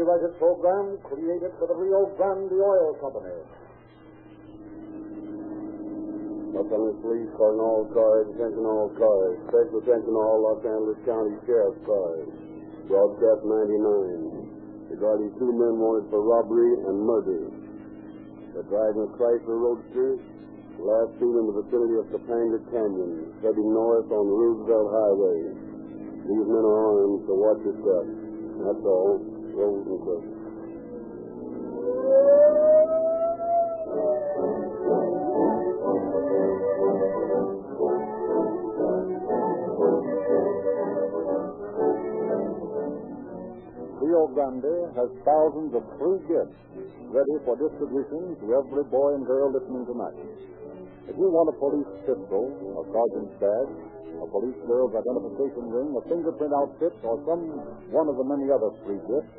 copyrighted program created for the Rio Grande Oil Company. Los Angeles Police, calling all cars, attention all cars. Special attention all Los Angeles County Sheriff cars. Broadcast 99. Regarding two men wanted for robbery and murder. They're driving a Chrysler Roadster, last seen in the vicinity of Topanga Canyon, heading north on the Roosevelt Highway. These men are armed, so watch your step. That's all. Roll and quit. Rio Grande has thousands of free gifts ready for distribution to every boy and girl listening tonight. If you want a police pistol, a sergeant's badge, a police girl's identification ring, a fingerprint outfit, or some one of the many other free gifts,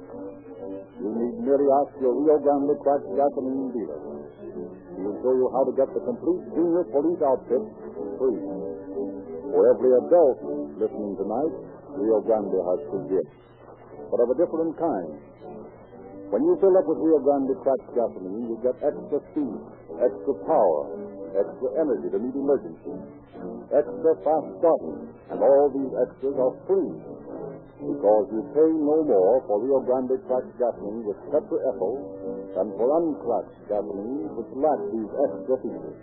you need merely ask your Rio Grande cracked gasoline dealer. He will show you how to get the complete junior police outfit free. For every adult listening tonight, Rio Grande has free gifts, but of a different kind. When you fill up with Rio Grande cracked gasoline, you get extra speed, extra power, extra energy to meet emergencies, extra fast starting, and all these extras are free because you pay no more for Rio Grande cracked gasoline with tetraethyl than for uncracked gasoline which lacks these extra features.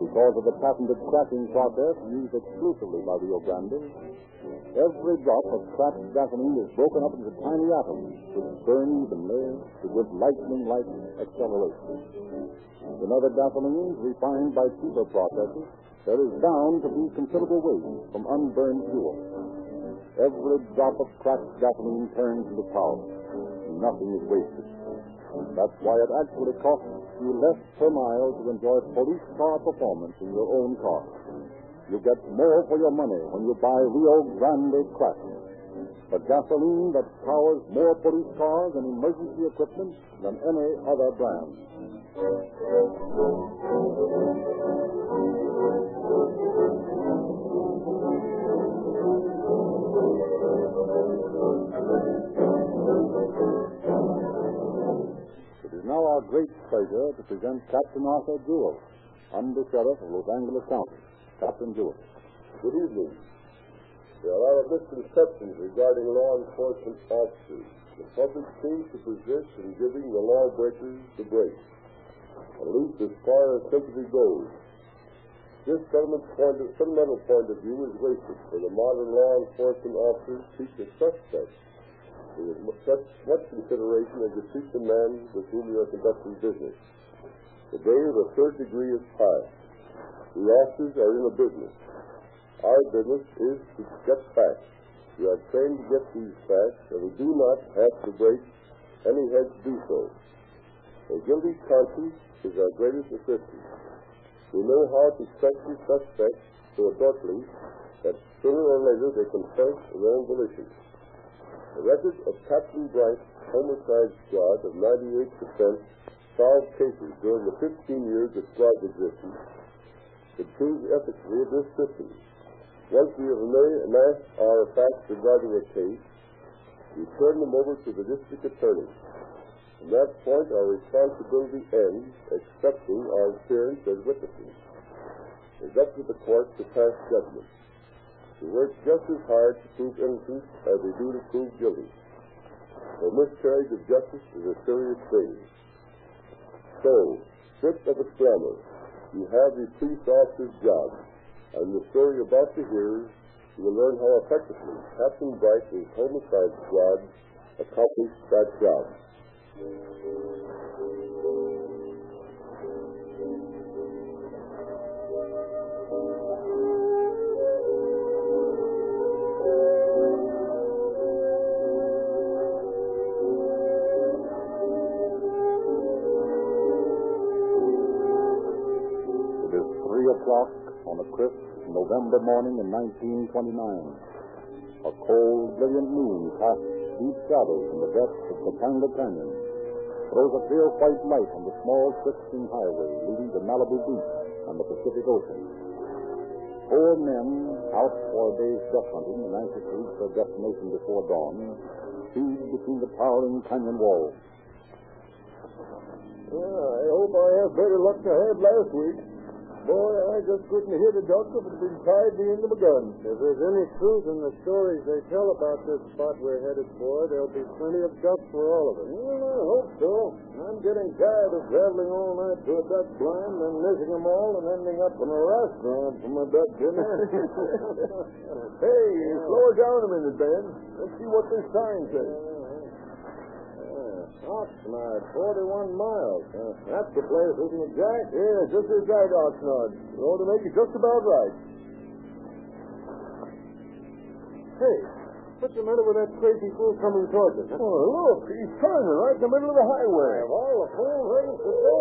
Because of the patented cracking process used exclusively by Rio Grande, every drop of cracked gasoline is broken up into tiny atoms which burn evenly to give lightning-like acceleration. In other gasolines refined by cheaper processes, there is bound to be considerable waste from unburned fuel. Every drop of cracked gasoline turns into power. Nothing is wasted. That's why it actually costs you less per mile to enjoy police car performance in your own car. You get more for your money when you buy Rio Grande Crack. A gasoline that powers more police cars and emergency equipment than any other brand. It is now our great pleasure to present Captain Arthur Jewell, Under Sheriff of Los Angeles County. Captain Jewell. Good evening. There are a lot of misconceptions regarding law enforcement officers. The public seems to persist in giving the lawbreakers the break, at least as far as sympathy goes. This government point of, fundamental point of view is wasted, for the modern law enforcement officers treat the suspect with such much consideration as you treat the man with whom you are conducting business. The day of the third degree is past. The officers are in a business. Our business is to get facts. We are trained to get these facts, and we do not have to break any head to do so. A guilty conscience is our greatest assistance. We know how to censure suspects so adroitly that sooner or later they confess their own volition. The record of Captain Bright's homicide squad of 98% solved cases during the 15 years of squad existence it proves the efficacy of this system. Once we have amassed our facts regarding a case, we turn them over to the district attorney. From that point, our responsibility ends, accepting our appearance as witnesses. It's up to the court to pass judgment. We work just as hard to prove innocence as we do to prove guilty. A miscarriage of justice is a serious thing. So, stripped of its glamour, you have the police officer's job. And the story you're about to hear, you will learn how effectively Captain his homicide squad accomplished that job. It is three o'clock on a crisp November morning in 1929. A cold, brilliant moon casts deep shadows in the depths of Topanga Canyon, throws a clear white light on the small, twisting highway leading to Malibu Beach and the Pacific Ocean. Four men out for a day's duck hunting and anxious to reach their destination before dawn speed between the towering canyon walls. I hope I have better luck than I had last week. Boy, I just couldn't hit a duck if it had been tied to the end of a gun. If there's any truth in the stories they tell about this spot we're headed for, there'll be plenty of ducks for all of us. Well, I hope so. I'm getting tired of traveling all night to a duck blind and missing them all and ending up in a restaurant for my duck dinner. hey, slow it down a minute, Ben. Let's see what this sign says. Oxnard, 41 miles. Uh, that's the place, isn't it, Jack? Yeah, just as right, Oxnard. Ought to make it just about right. Hey, what's the matter with that crazy fool coming towards us? Oh, look, he's turning right in the middle of the highway. Of all the fools ready to go.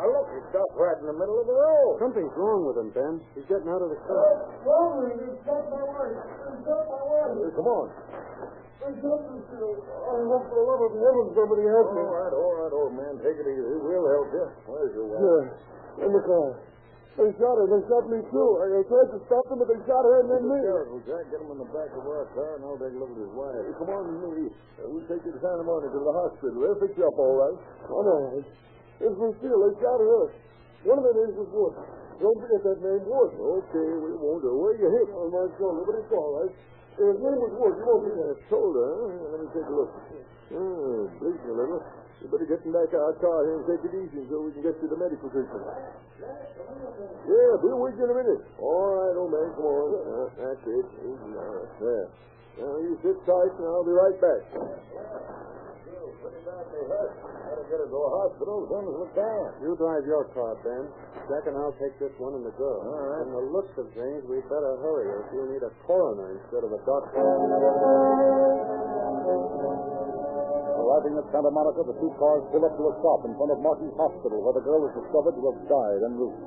Now look, he's stopped right in the middle of the road. Something's wrong with him, Ben. He's getting out of the car. What's Wrong, he's got my wife. He's got my wife. Come on. He's got me, Phil. I hope for the love of heaven somebody help me. All right, all right, old man. Take it easy. We'll help you. Where's your wife? Yeah, in the car. They shot her. They shot me, too. I, tried to stop them, but they shot her and then me. Careful, Jack. Get him in the back of our car, and I'll take a look at his wife. Hey, come on with me. Uh, we'll take you to Santa Monica to the hospital. They'll fix you up all right. Come on. It's Lucille. They shot her. One of their names was Wood. Don't forget that name, Wood. Okay, we won't. Uh, where you hit? On my shoulder, but it's all right. Uh, his name was Wood. You won't forget it. Shoulder, huh? Let me take a look. Oh, bleeding a little. You better get him back to our car here and take it easy so we can get to medical treatment. Yeah, be with you in a minute. All right, old man, come on. Uh, that's it. Easy now. There. Now, you sit tight, and I'll be right back. Pretty badly hurt. Gotta get her to a hospital as soon as we. You drive your car, Ben. Jack and I'll take this one and the girl. All right. From the looks of things, we'd better hurry, or she'll need a coroner instead of a doctor. Arriving at Santa Monica, the two cars pull up to a stop in front of Martin's hospital, where the girl is discovered to have died en route.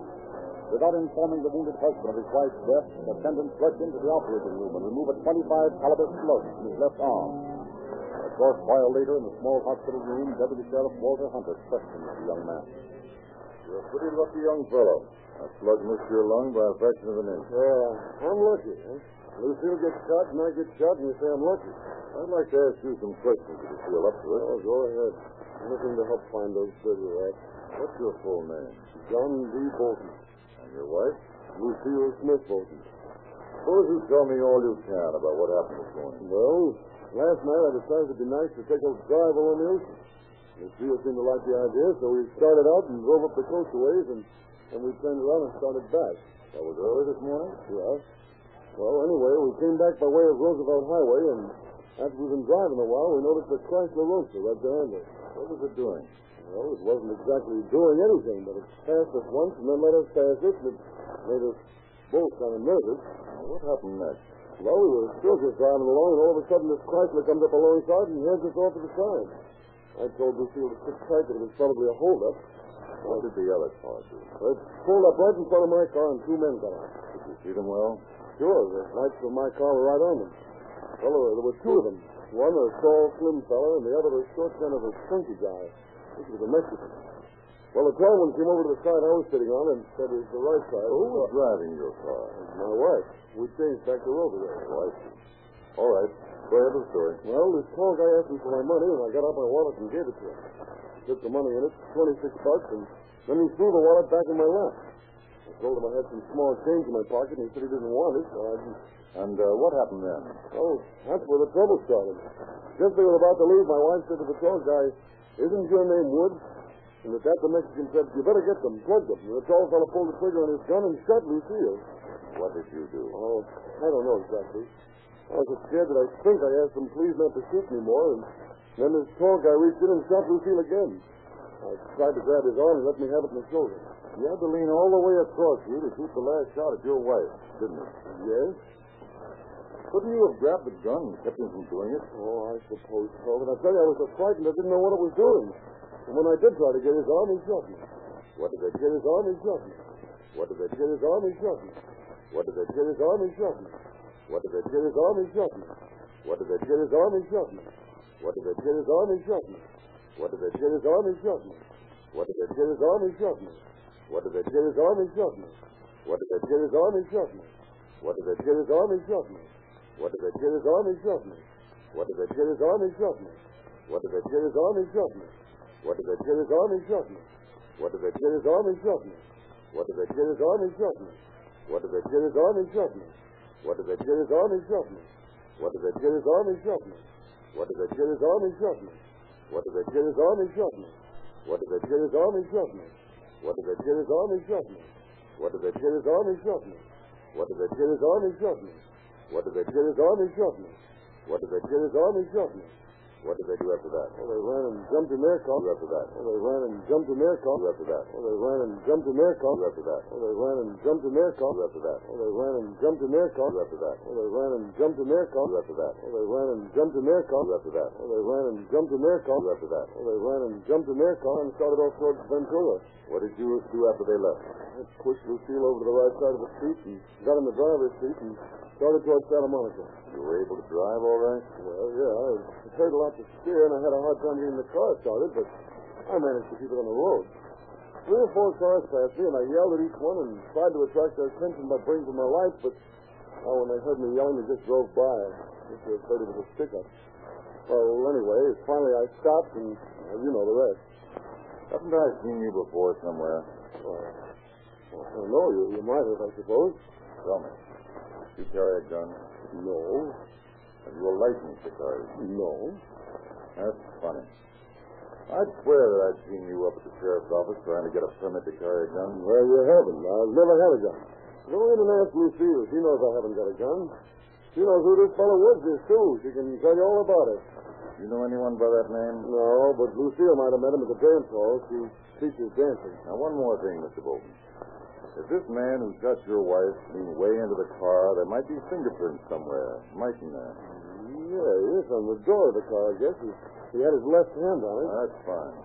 Without informing the wounded husband of his wife's death, the attendants rush into the operating room and remove a 25 caliber slug from his left arm. A short while later, in the small hospital room, Deputy Sheriff Walter Hunter questioned the young man. You're a pretty lucky young fellow. That slug missed your lung by a fraction of an inch. Yeah, I'm lucky, eh? huh? Lucille gets shot and I get shot, and you say I'm lucky. I'd like to ask you some questions if you feel up to it. Oh, go ahead. I'm looking to help find those rats. What's your full name? John D. Bolton. And your wife? Lucille Smith Bolton. Suppose you tell me all you can about what happened this morning. Well, last night I decided it'd be nice to take a drive along the ocean. Lucille seemed to like the idea, so we started out and drove up the coast a ways, and then we turned around and started back. That was early this morning? Yeah. Well, anyway, we came back by way of Roosevelt Highway, and after we'd been driving a while, we noticed a Chrysler Roadster right behind us. What was it doing? Well, it wasn't exactly doing anything, but it passed us once and then let us pass it, and it made us both kind of nervous. What happened next? Well, we were still just driving along, and all of a sudden this Chrysler comes up alongside and heads us off to the side. I told Lucille to sit tight that it was probably a holdup. What did the other car do? It pulled up right in front of my car, and two men got out. Did you see them well? Sure, the lights of my car were right on them. Well, there, there were two of them. One a tall, slim fellow, and the other a short, kind of a skunky guy. This was a Mexican. Well, the tall one came over to the side I was sitting on and said it was the right side. Who was driving your car? My wife. We changed back to Roosevelt. See. All right. Go ahead with the story. Well, this tall guy asked me for my money, and I got out my wallet and gave it to him. Took the money in it, 26 bucks, and then he threw the wallet back in my lap. I told him I had some small change in my pocket, and he said he didn't want it, so I just And uh, what happened then? Oh, that's where the trouble started. Just as they were about to leave, my wife said to the tall guy, Isn't your name Wood? And at that, the Mexican said, You better get them, plug them. And the tall fellow pulled the trigger on his gun and shot Lucille. What did you do? Oh, I don't know exactly. I was scared that I think I asked them please not to shoot me more, and then this tall guy reached in and shot Lucille again. I tried to grab his arm and let me have it in the shoulder. You had to lean all the way across you to shoot the last shot at your wife, didn't you? Yes? Couldn't you have grabbed the gun and kept him from doing it? Oh, I suppose so. But I tell you, I was so frightened I didn't know what it was doing. And when I did try to get his arm, he shot me. What did they Get his arm, he shot me. What did they Get his arm, he shot me. What did they Get his arm, shot. What did they Get his arm, shot. What did they Get his arm, shot. What did they Get his arm, shot. What did they Get his arm, shot. What did they Get his arm, shot. What did they Get his arm, shot. What did they Get his arm, shot. What did they Get his arm, shot. What did they Get his arm, shot. What did they hit his arm? Shot. What did they hit his arm? Shot. What did they hit his arm? Shot. What did they hit his arm? Shot. What did they hit his arm? What did they hit his arm? He shot me. What did they hit his arm? He shot me. What did they hit his arm? He shot me. What did they hit his arm? He shot me. What did they hit his arm? He shot me. What did they hit his arm? He shot me. What did they hit his arm? He shot me. What did they hit his arm? He shot me. What did they hit his arm? He shot me. What did they hit his arm? He shot. What did they hit his arm? He shot me. What did they do after that? Well, they ran and jumped in their car. After that? Well, they ran and jumped in their car. After that? Well, they ran and jumped in their car. After that? Well, they ran and jumped in their car. After that? Well, they ran and jumped in their car. After that? Well, they ran and jumped in their car. After that? Well, they ran and jumped in their car. After that? Well, they ran and jumped in their car. After that? Well, they ran and jumped in their car and started off towards Ventura. What did you do after they left? I pushed Lucille over to the right side of the street and got in the driver's seat and started towards Santa Monica. You were able to drive all right? Well, yeah, I heard a lot to steer and I had a hard time getting the car started, but I managed to keep it on the road. Three or four cars passed me, and I yelled at each one and tried to attract their attention by bringing my lights, but oh, when they heard me yelling, they just drove by. Just was afraid it was a pickup. Well, anyway, finally I stopped, and well, you know the rest. Haven't I seen you before somewhere? Well, well, I don't know. You, you might have, I suppose. Tell me. You carry a gun? No. Have you a license to carry? No. That's funny. I'd swear that I'd seen you up at the sheriff's office trying to get a permit to carry a gun. Well, you haven't. I've never had a gun. Go in and ask Lucille. She knows I haven't got a gun. She knows who this fellow Woods is, too. She can tell you all about it. You know anyone by that name? No, but Lucille might have met him at the dance hall. She teaches dancing. Now, one more thing, Mr. Bolton. If this man who shot your wife leaned way into the car, there might be fingerprints somewhere, mightn't there? Yeah, he is on the door of the car, I guess. He, he had his left hand on it. That's fine.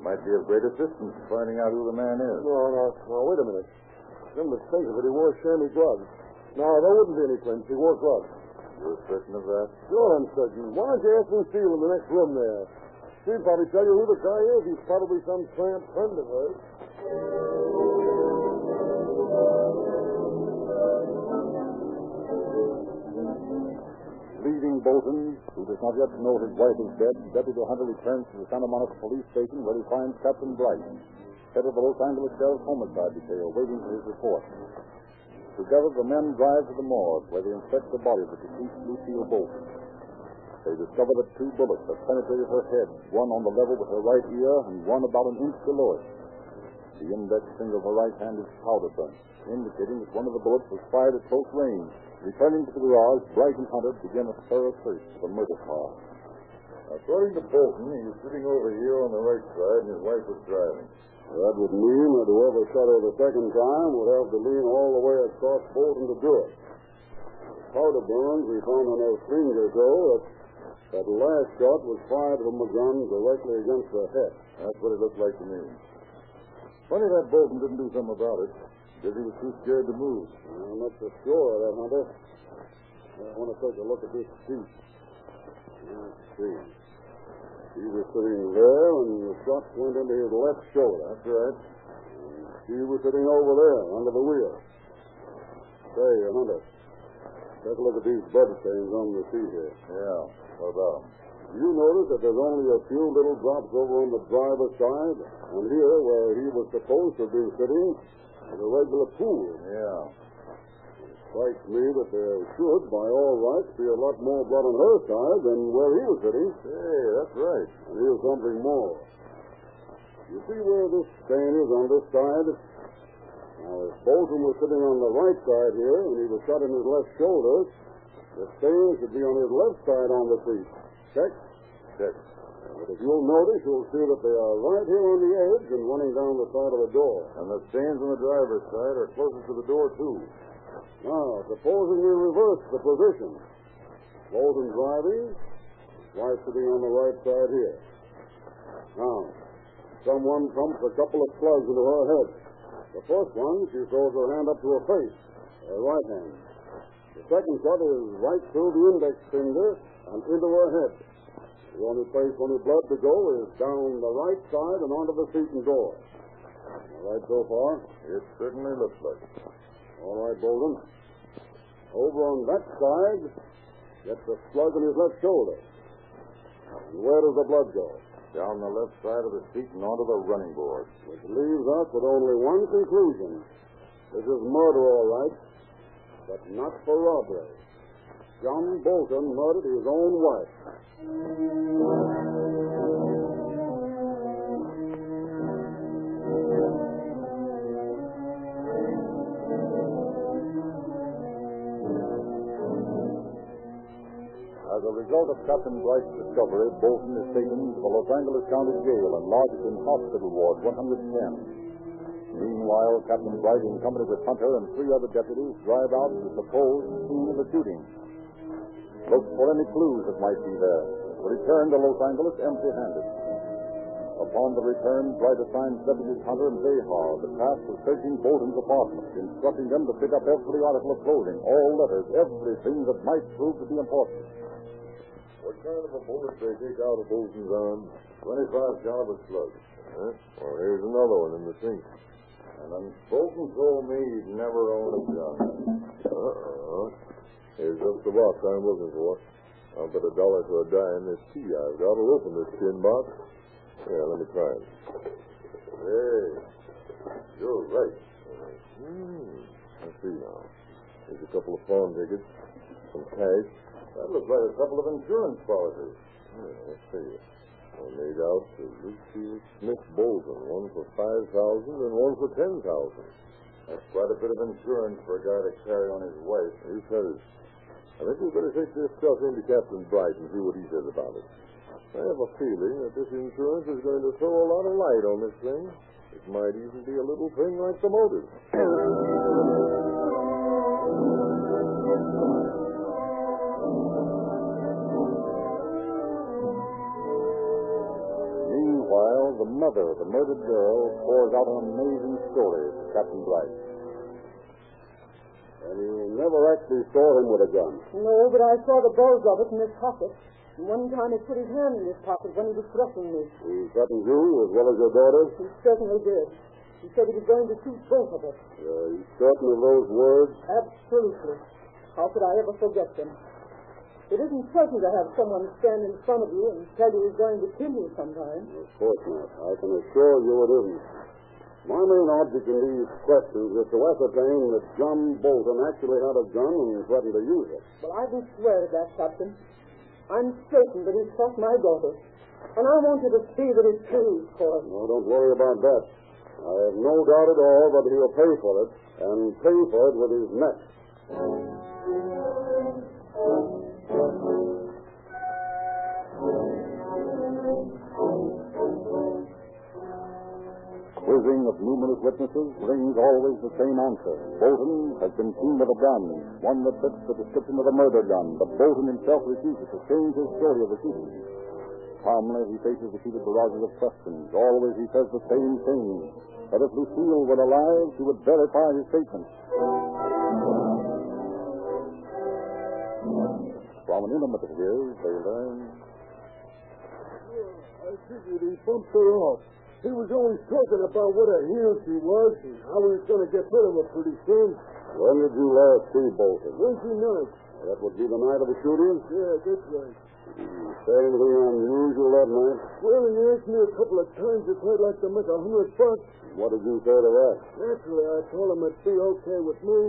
Might be of great assistance in finding out who the man is. No, no, no, wait a minute. Come to think of it, he wore chamois gloves. No, there wouldn't be any prints. He wore gloves. You're certain of that? Sure, I'm certain. Why don't you ask Lucille in the next room there? She'll probably tell you who the guy is. He's probably some tramp friend of hers. Leaving Bolton, who does not yet know his wife is dead, Deputy Hunter returns to the Santa Monica police station where he finds Captain Bright, head of the Los Angeles Sheriff's Homicide Detail, waiting for his report. Together, the men drive to the morgue where they inspect the body of the deceased Lucille Bolton. They discover that two bullets have penetrated her head, one on the level with her right ear and one about an inch below it. The index finger of her right hand is powder burnt, indicating that one of the bullets was fired at close range. Returning to the garage, Bright and Hunter begin a thorough search of the murder car. According to Bolton, he was sitting over here on the right side and his wife was driving. That would mean that whoever shot her the second time would have to lean all the way across Bolton to do it. The powder burns we found on her finger show that that last shot was fired from a gun directly against her head. That's what it looked like to me. Funny that Bolton didn't do something about it. He was too scared to move. I'm not so sure of that, Hunter. I want to take a look at this seat. Let's see. He was sitting there, and the shot went into his left shoulder. That's right. She was sitting over there, under the wheel. Say, Hunter, take a look at these blood stains on the seat here. Yeah. What about him? You notice that there's only a few little drops over on the driver's side, and here, where he was supposed to be sitting, a regular pool. Yeah. It Strikes me that there should, by all rights, be a lot more blood on her side than where he was sitting. Hey, that's right. And here's something more. You see where this stain is on this side? Now, if Bolton was sitting on the right side here, and he was shot in his left shoulder, the stain should be on his left side on the seat. Check? Check. But if you'll notice, you'll see that they are right here on the edge and running down the side of the door. And the stains on the driver's side are closest to the door, too. Now, supposing we reverse the position. Bolton driving, wife sitting on the right side here. Now, someone pumps a couple of slugs into her head. The first one, she throws her hand up to her face, her right hand. The second shot is right through the index finger and into her head. The only place for any blood to go is down the right side and onto the seat and door. All right so far? It certainly looks like it. All right, Bolton. Over on that side, Gets a slug in his left shoulder. And where does the blood go? Down the left side of the seat and onto the running board. Which leaves us with only one conclusion. This is murder, all right, but not for robbery. John Bolton murdered his own wife. As a result of Captain Bright's discovery, Bolton is taken to the Los Angeles County Jail and lodged in Hospital Ward 110. Meanwhile, Captain Bright, in company with Hunter and three other deputies, drive out to the supposed scene of the shooting. Look for any clues that might be there. Return to Los Angeles empty-handed. Upon the return, Bright assigned deputies Hunter and Behar the task of searching Bolton's apartment, instructing them to pick up every article of clothing, all letters, everything that might prove to be important. What kind of a bullet they take out of Bolton's arm? 25 caliber slug. Huh? Well, here's another one in the sink. And Bolton told me he'd never own a gun. Uh-uh. Here's just the box I'm looking for. I'll bet a dollar to a dime this key I've got will open this tin box. Yeah, let me try it. Hey, you're right. Hmm. I see now. There's a couple of pawn tickets, some cash. That looks like a couple of insurance policies. Yeah, let's see. They're made out to Lucius Smith Bolton, one for five thousand and one for ten thousand. That's quite a bit of insurance for a guy to carry on his wife. That is. I think we'd better take this stuff into Captain Bright and see what he says about it. I have a feeling that this insurance is going to throw a lot of light on this thing. It might even be a little thing like the motive. Meanwhile, the mother of the murdered girl pours out an amazing story to Captain Bright. And you never actually saw him with a gun. No, but I saw the bulge of it in his pocket. And one time he put his hand in his pocket when he was threatening me. He threatened you as well as your daughter. He certainly did. He said he was going to shoot both of us. Are you certain of those words? Absolutely. How could I ever forget them? It isn't pleasant to have someone stand in front of you and tell you he's going to kill you sometime. Of course not. I can assure you it isn't. My main object in these questions is to ascertain that John Bolton actually had a gun and threatened to use it. Well, I can swear to that, Captain. I'm certain that he shot my daughter. And I want you to see that it's true, for us. No, don't worry about that. I have no doubt at all that he'll pay for it, and pay for it with his neck. Quizzing of numerous witnesses brings always the same answer. Bolton has been seen with a gun, one that fits the description of a murder gun, but Bolton himself refuses to change his story of the shooting. Calmly, he faces repeated barrages of questions. Always he says the same thing, that if Lucille were alive, she would verify his statement. From an intimate of his, they learn I figured he bumped her off. He was always talking about what a heel she was and how he was going to get rid of her pretty soon. When did you last see Bolton? Wednesday night. That would be the night of the shooting? Yeah, that's right. Hmm, did you say anything unusual that night? Well, he asked me a couple of times if I'd like to make a hundred bucks. What did you say to that? Naturally, I told him it'd be okay with me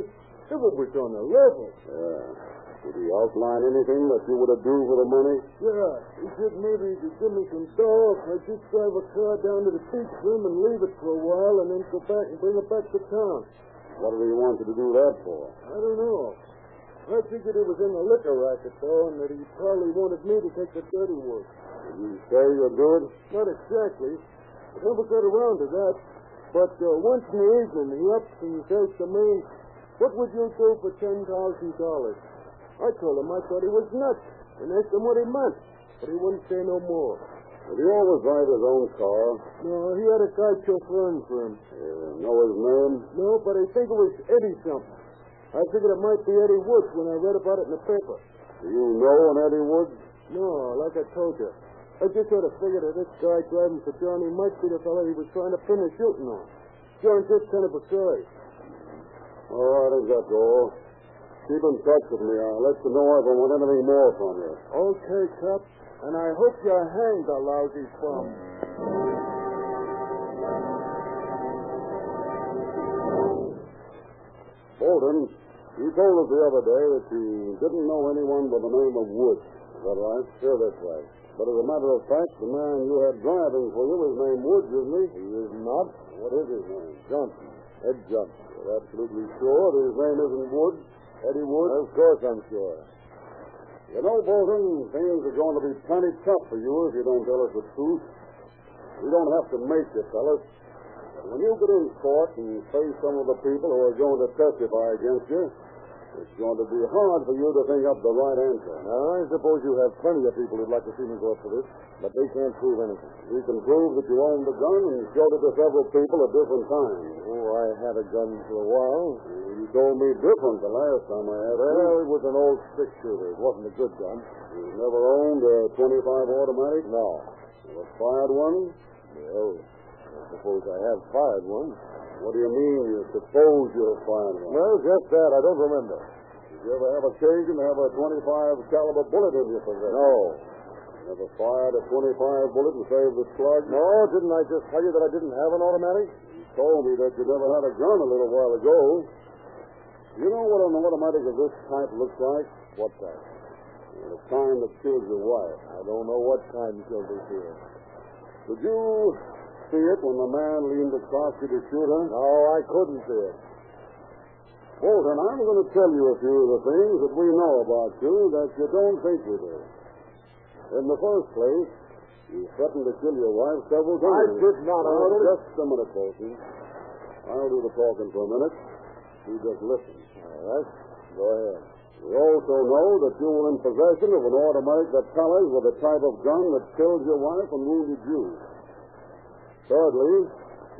if it was on the level. Yeah. Did he outline anything that you would have do for the money? Yeah. He said maybe he could give me some dough if I just drive a car down to the beach room and leave it for a while and then go back and bring it back to town. What did he want you to do that for? I don't know. I figured it was in the liquor racket, though, and that he probably wanted me to take the dirty work. Did you say you're good? Not exactly. I never got around to that. But uh, once in the evening, he ups and says to me, what would you do for $10,000? I told him I thought he was nuts and asked him what he meant, but he wouldn't say no more. Did he always drive his own car? No, he had a guy chauffeuring for him. You know his name? No, but I think it was Eddie something. I figured it might be Eddie Woods when I read about it in the paper. Do you know an Eddie Woods? No, like I told you. I just sort of figured that this guy driving for Johnny might be the fellow he was trying to finish shooting on. John's just kind of a guy. All right, is that all? Keep in touch with me. I'll let you know if I want anything more from you. Okay, Cup. And I hope you're hanged, a lousy bum. Bolton, you told us the other day that you didn't know anyone by the name of Woods. Is that right? Sure, that's right. But as a matter of fact, the man you had driving for you was named Woods, isn't he? He is not. What is his name? Johnson. Ed Johnson. You're absolutely sure that his name isn't Woods? Eddie Woods? Of course I'm sure. You know, Bolton, things are going to be plenty tough for you if you don't tell us the truth. We don't have to make you tell us. But when you get in court and face some of the people who are going to testify against you, it's going to be hard for you to think up the right answer. Now, I suppose you have plenty of people who'd like to see me go up for this, but they can't prove anything. We can prove that you owned the gun and showed it to several people at different times. Oh, I had a gun for a while. Mm. You told me different the last time I asked you. Well, it was an old six shooter. It wasn't a good gun. You never owned a 25 automatic? No. Never fired one? Well, I suppose I have fired one. What do you mean you suppose you have fired one? Well, just that. I don't remember. Did you ever have occasion to have a 25 caliber bullet in your possession? No. Never fired a 25 bullet and saved the slug? No, didn't I just tell you that I didn't have an automatic? You told me that you never had a gun a little while ago. You know what an automatic of this type looks like? What type? The kind that killed your wife. I don't know what kind killed her here. Did you see it when the man leaned across you to shoot her? No, I couldn't see it. Bolton, I'm going to tell you a few of the things that we know about you that you don't think we do. In the first place, you threatened to kill your wife several times. I did not. Now, just a minute, Bolton. I'll do the talking for a minute. You just listen. All right. Go ahead. We also know that you were in possession of an automatic that tallies with the type of gun that killed your wife and wounded you. Thirdly,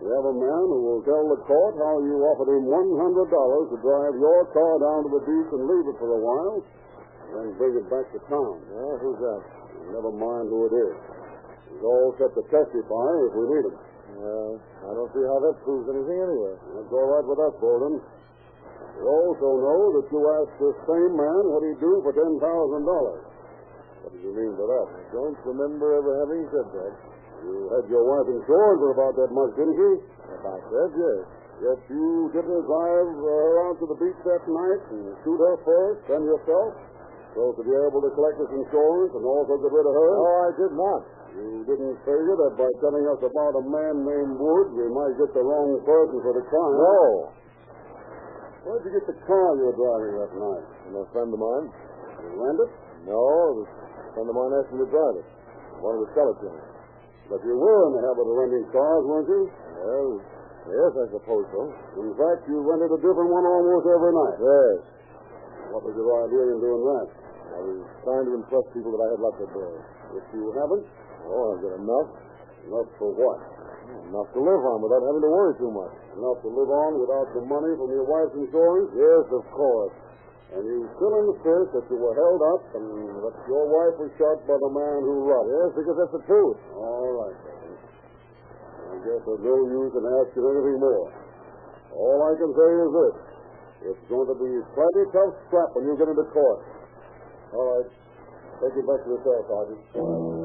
we have a man who will tell the court how you offered him $100 to drive your car down to the beach and leave it for a while, then bring it back to town. Yeah, who's that? Never mind who it is. He's all set to testify if we need him. Well, I don't see how that proves anything anyway. That's all right with us, Bolton. We also know that you asked this same man what he'd do for $10,000. What did you mean by that? I don't remember ever having said that. You had your wife insured for about that much, didn't you? About that, yes. Yet you didn't drive her out to the beach that night and shoot her first, then yourself, so to be able to collect this insurance and also get rid of her? No, I did not. You didn't figure that by telling us about a man named Wood, we might get the wrong person for the crime? No. Where'd you get the car you were driving that night? From a friend of mine. You rent it? No, it was a friend of mine asked me to drive it. Wanted to sell it to him. But you were in the habit of renting cars, weren't you? Well, yes, I suppose so. In fact, you rented a different one almost every night. Yes. What was your idea in doing that? I was trying to impress people that I had lots of bills. If you haven't, Oh, I've got enough. enough for what? Enough to live on without having to worry too much. Enough to live on without the money from your wife's insurance? Yes, of course. And you still insist that you were held up and that your wife was shot by the man who robbed her? Yes, because that's the truth. All right, then. I guess there's no use in asking anything more. All I can say is this. It's going to be plenty tough scrap when you get into court. All right. Take you back to cell, Sergeant.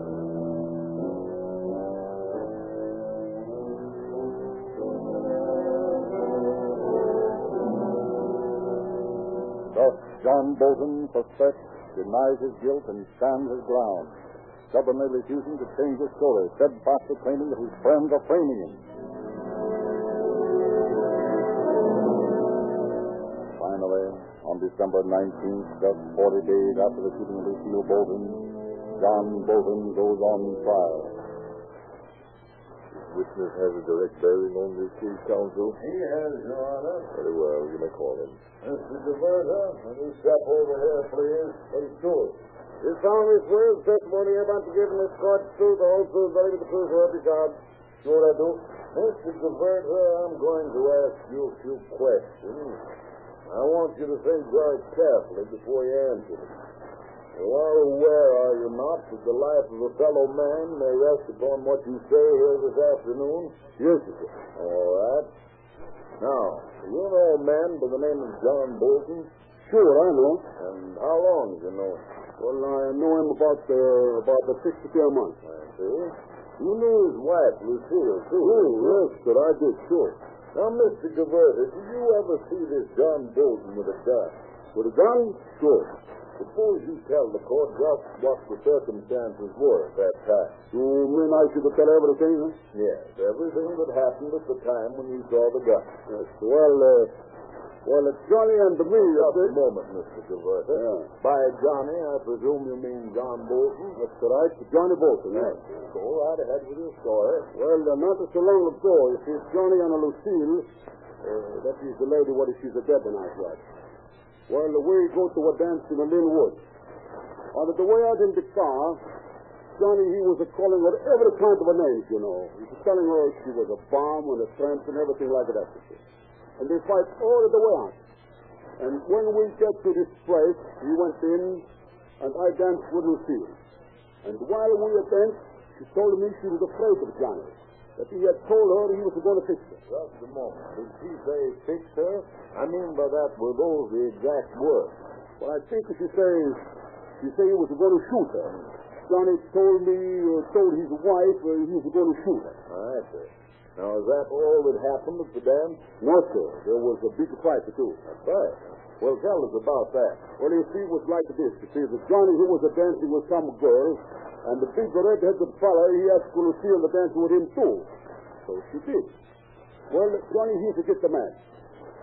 John Bolton suspects, denies his guilt, and stands his ground, stubbornly refusing to change his story, steadfastly claiming that his friends are framing him. Finally, on December 19th, just 40 days after the shooting of Lucille Bolton, John Bolton goes on trial. Witness has a direct bearing on this case, counsel. He has, Your Honor. Very well. You may call him. Mr. DeVerta, will you step over here, please? Please do it. You solemnly swear the testimony you're about to give in this court is true, the whole truth, nothing but the truth, so help you God. You know what I do? Mr. DeVerta, I'm going to ask you a few questions. I want you to think very carefully before you answer them. Are aware, are you not, that the life of a fellow man may rest upon what you say here this afternoon? Yes, sir. All right. Now, do you know a man by the name of John Bolton? Sure, I know. And how long have you known? Well, I know him about uh, about the six to ten months. I see. You knew his wife, Lucille, too. Oh, yes, sir, I did, sure. Now, Mr. Gaverta, did you ever see this John Bolton with a gun? With a gun? Sure. Suppose you tell the court just what the circumstances were at that time. You mean I should tell everything? Yes, everything that happened at the time when you saw the gun. Yes. Well, uh, well, it's Johnny and me. Just a moment, Mr. Gaverta. Yeah. By Johnny, I presume you mean John Bolton? That's right, Johnny Bolton, yes. Go right ahead with your story. Well, uh, not so long ago, you see, it's Johnny and a Lucille, uh, that is the lady, what is she's a Debonite, right? Well, we go to a dance in the Linwood. On uh, the way out in the car, Johnny, he was a calling her every kind of a name, you know. He was telling her she was a bomb and a tramp and everything like that. And they fight all the way out. And when we get to this place, he went in, and I danced with Lucille. And while we were dancing, she told me she was afraid of Johnny. That he had told her he was going to fix her. Just a moment. Did she say fix her? I mean by that, were those the exact words? Well, I think she says, she said he was going to shoot her. Johnny told me, uh, told his wife uh, he was going to shoot her. I see. Now, is that all that happened at the dance? No, sir. There was a big fight, too. That's right. Well, tell us about that. Well, you see, it was like this. You see, the Johnny, he was dancing with some girl, and the big red-headed fella, he asked Lucille to dance with him, too. So she did. Well, Johnny, he to get the match.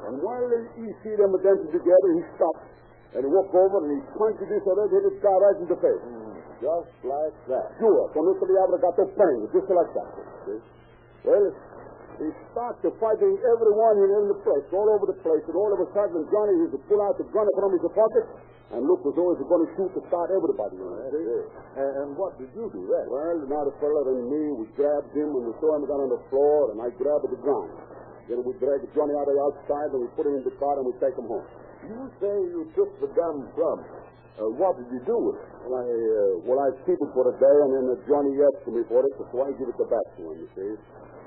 And while he see them dancing together, he stopped, and he walked over, and he punched this red-headed guy right in the face. Just like that. Sure, con esto le habla gato bang, just like that. Well, he started fighting everyone in, the place, all over the place, and all of a sudden Johnny used to pull out the gun from his pocket and look as though he was going to shoot to start everybody. You know? And, and what did you do then? Well, now the fella and me, we grabbed him and we threw him down on the floor, and I grabbed the gun. Then we dragged Johnny out of the outside, and we put him in the car, and we take him home. You say you took the gun from him. Uh, what did you do with it? Well, I, uh, well, I keep it for a day, and then uh, Johnny asked me for it, so I give it back to him, you see.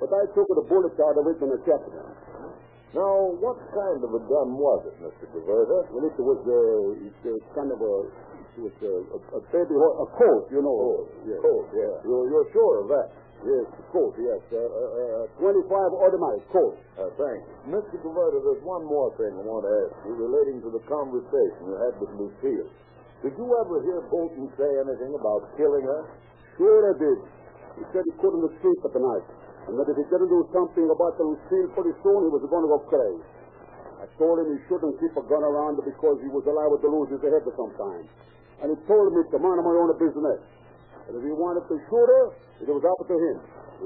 But I took the bullets out of it and I kept it. Now, what kind of a gun was it, Mr. Gaverta? Well, it was uh, it's, uh, kind of a, it was uh, a, a baby horse, a colt, you know. Colt, yes. Colt, yeah. You're, you're sure of that? Yes, a colt, yes. Uh, uh, uh, 25 automatic colt. Uh, thanks. Mr. Gaverta, there's one more thing I want to ask you relating to the conversation you had with Lucille. Did you ever hear Bolton say anything about killing her? Sure I did. He said he couldn't sleep at the night. And that if he didn't do something about the Lucille pretty soon, he was going to go crazy. I told him he shouldn't keep a gun around because he was liable to lose his head for some time. And he told me to mind my own business. And if he wanted to shoot her, it was up to him.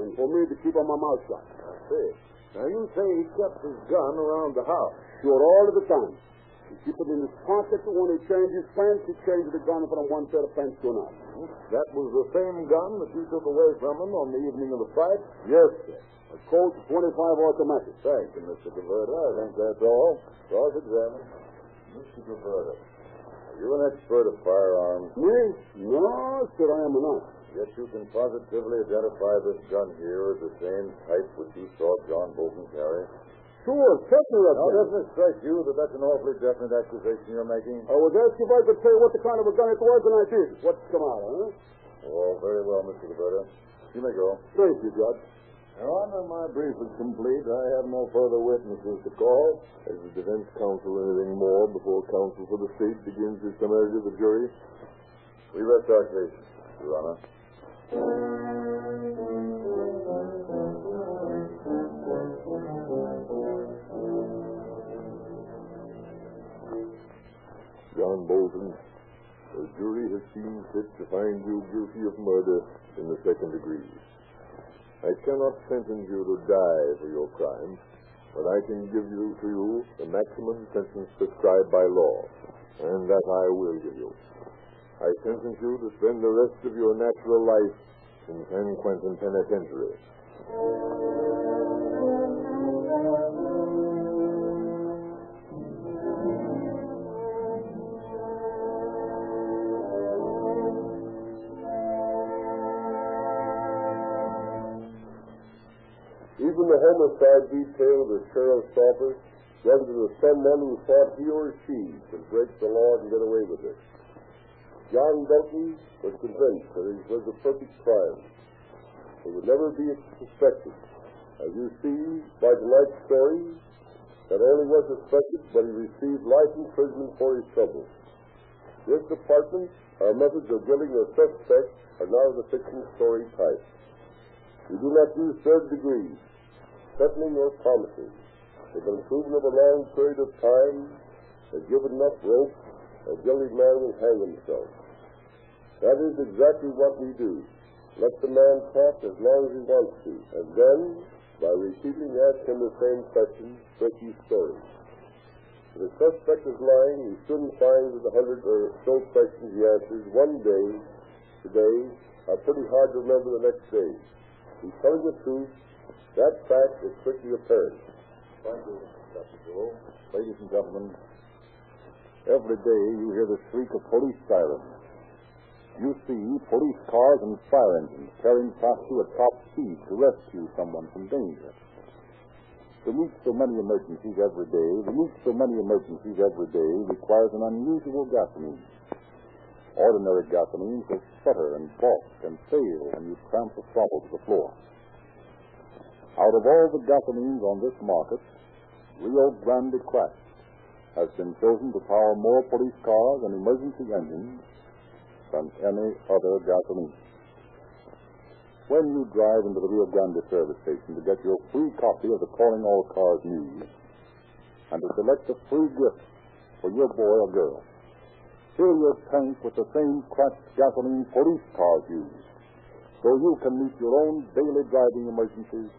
And for me to keep on my mouth shut. I see. Now, you say he kept his gun around the house. Sure, all of the time. It in his pocket. When he changed his pants, he changed the gun from one pair of pants to another. That was the same gun that you took away from him on the evening of the fight? Yes, sir. A Colt 25 automatic. Thank you, Mr. Gaverta. I think that's all. Cross examine. Mr. Gaverta, are you an expert of firearms? Me? No, sir, I am not. Yes, you can positively identify this gun here as the same type which you saw John Bolton carry. Sure, certainly I Now, doesn't it strike you that that's an awfully definite accusation you're making? I was asked if I could say what the kind of a gun it was, and I did. What's the matter, huh? Oh, very well, Mr. Gaverta. You may go. Thank you, Judge. Your Honor, my brief is complete. I have no further witnesses to call. Has the defense counsel anything more before counsel for the state begins his summary to the jury? We rest our case, Your Honor. To find you guilty of murder in the second degree. I cannot sentence you to die for your crime, but I can give you to you the maximum sentence prescribed by law, and that I will give you. I sentence you to spend the rest of your natural life in San Quentin Penitentiary. Homicide detail of the sheriff's office whether it was someone who thought he or she could break the law and get away with it. John Bolton was convinced that it was a perfect crime. It would never be suspected. As you see by tonight's story, not only was suspected, but he received life imprisonment for his trouble. This department, our methods of dealing with suspects are now the fiction story type. We do not use third degrees, threatening or. If been proven of a long period of time, has given enough rope, a guilty man will hang himself. That is exactly what we do. Let the man talk as long as he wants to, and then, by repeatedly ask him the same question, break his story. If the suspect is lying, he soon finds that the hundred uh, or so questions he answers one day, today, are pretty hard to remember the next day. He's telling the truth. That fact is quickly apparent. Thank you, Dr. Ladies and gentlemen, every day you hear the shriek of police sirens. You see police cars and fire engines tearing past you at top speed to rescue someone from danger. To meet so many emergencies every day, to meet so many emergencies every day requires an unusual gasoline. Ordinary gasoline will sputter and balk and fail when you tramp the throttle to the floor. Out of all the gasolines on this market, Rio Grande Cracked has been chosen to power more police cars and emergency engines than any other gasoline when you drive into the Rio Grande service station to get your free copy of the Calling All Cars news and to select a free gift for your boy or girl. Fill your tank with the same cracked gasoline police cars use so you can meet your own daily driving emergencies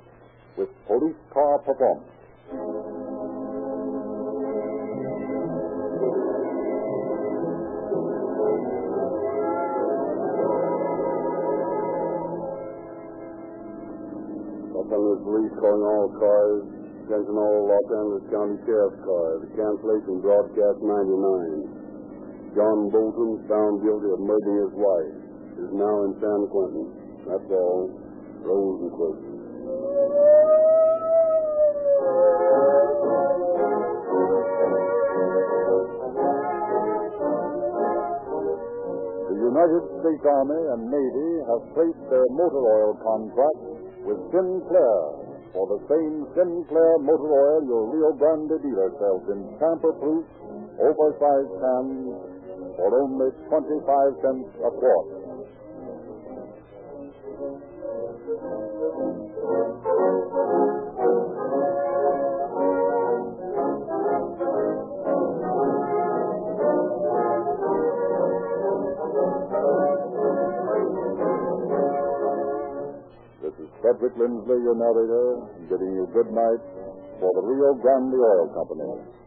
with police car performance. Angeles Police calling all cars. Attention all Los Angeles County Sheriff's cars. Cancellation broadcast 99. John Bolton found guilty of murdering his wife. Is now in San Quentin. That's all. Rosenquist. The United States Army and Navy have placed their motor oil contract with Sinclair for the same Sinclair motor oil your Rio Grande dealer sells in tamper-proof, oversized cans for only 25 cents a quart. Frederick Lindsley, your narrator, bidding you good night for the Rio Grande Oil Company.